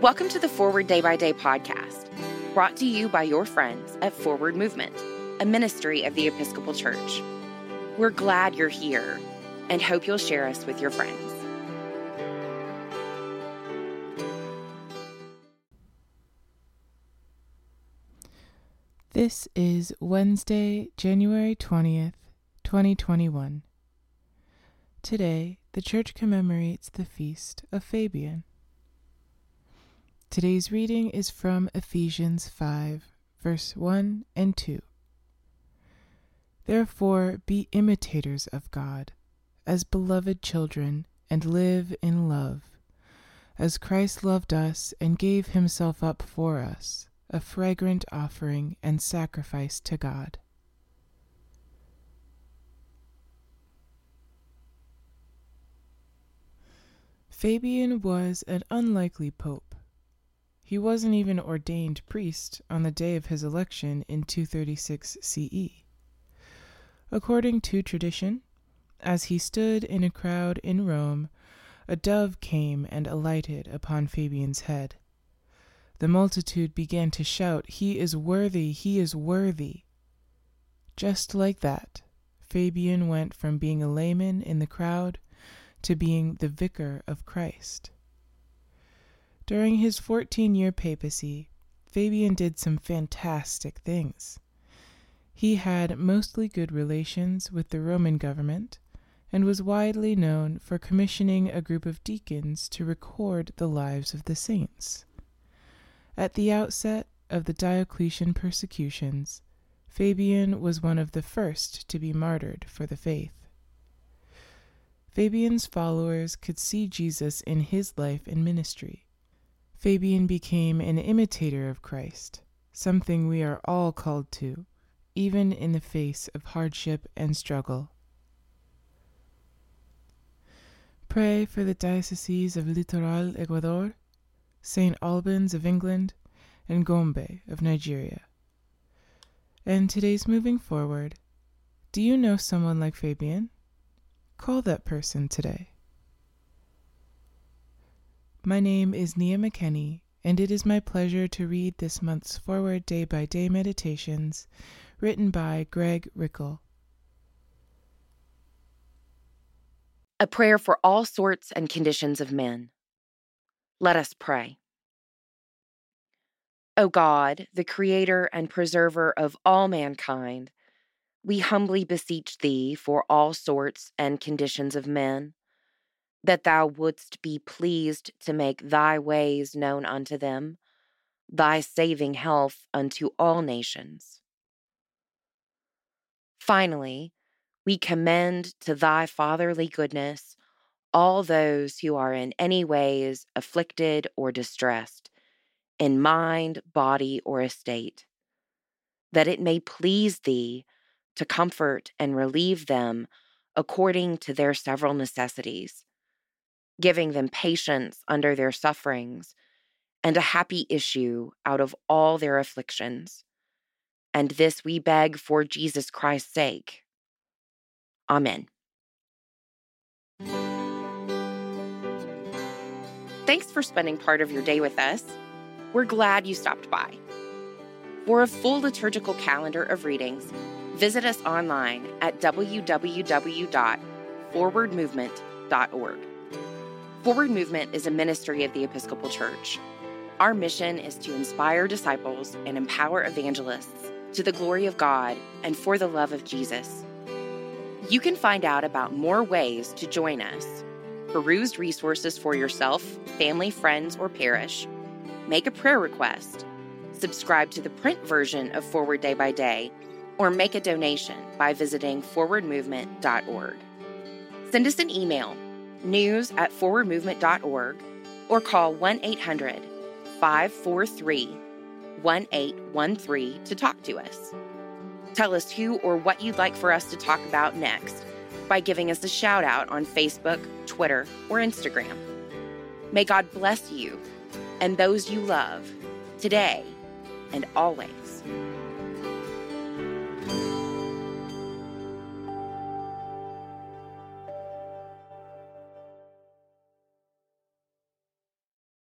Welcome to the Forward Day by Day podcast, brought to you by your friends at Forward Movement, a ministry of the Episcopal Church. We're glad you're here and hope you'll share us with your friends. This is Wednesday, January 20th, 2021. Today, the Church commemorates the feast of Fabian. Today's reading is from Ephesians 5, verse 1 and 2. Therefore, be imitators of God, as beloved children, and live in love, as Christ loved us and gave himself up for us, a fragrant offering and sacrifice to God. Fabian was an unlikely pope. He wasn't even ordained priest on the day of his election in 236 CE. According to tradition, as he stood in a crowd in Rome, a dove came and alighted upon Fabian's head. The multitude began to shout, He is worthy, he is worthy. Just like that, Fabian went from being a layman in the crowd to being the vicar of Christ. During his 14 year papacy, Fabian did some fantastic things. He had mostly good relations with the Roman government and was widely known for commissioning a group of deacons to record the lives of the saints. At the outset of the Diocletian persecutions, Fabian was one of the first to be martyred for the faith. Fabian's followers could see Jesus in his life and ministry Fabian became an imitator of Christ, something we are all called to, even in the face of hardship and struggle. Pray for the dioceses of Litoral, Ecuador, St. Albans of England, and Gombe of Nigeria. And today's moving forward. Do you know someone like Fabian? Call that person today. My name is Nia McKenney, and it is my pleasure to read this month's Forward Day by Day Meditations written by Greg Rickel. A prayer for all sorts and conditions of men. Let us pray. O God, the Creator and Preserver of all mankind, we humbly beseech Thee for all sorts and conditions of men that thou wouldst be pleased to make thy ways known unto them, thy saving health unto all nations. Finally, we commend to thy fatherly goodness all those who are in any ways afflicted or distressed, in mind, body, or estate, that it may please thee to comfort and relieve them according to their several necessities giving them patience under their sufferings, and a happy issue out of all their afflictions. And this we beg for Jesus Christ's sake. Amen. Thanks for spending part of your day with us. We're glad you stopped by. For a full liturgical calendar of readings, visit us online at www.forwardmovement.org. Forward Movement is a ministry of the Episcopal Church. Our mission is to inspire disciples and empower evangelists to the glory of God and for the love of Jesus. You can find out about more ways to join us, peruse resources for yourself, family, friends, or parish, make a prayer request, subscribe to the print version of Forward Day by Day, or make a donation by visiting forwardmovement.org. Send us an email news at forwardmovement.org, or call 1 800 543 1813 to talk to us. Tell us who or what you'd like for us to talk about next by giving us a shout out on Facebook, Twitter, or Instagram. May God bless you and those you love today and always.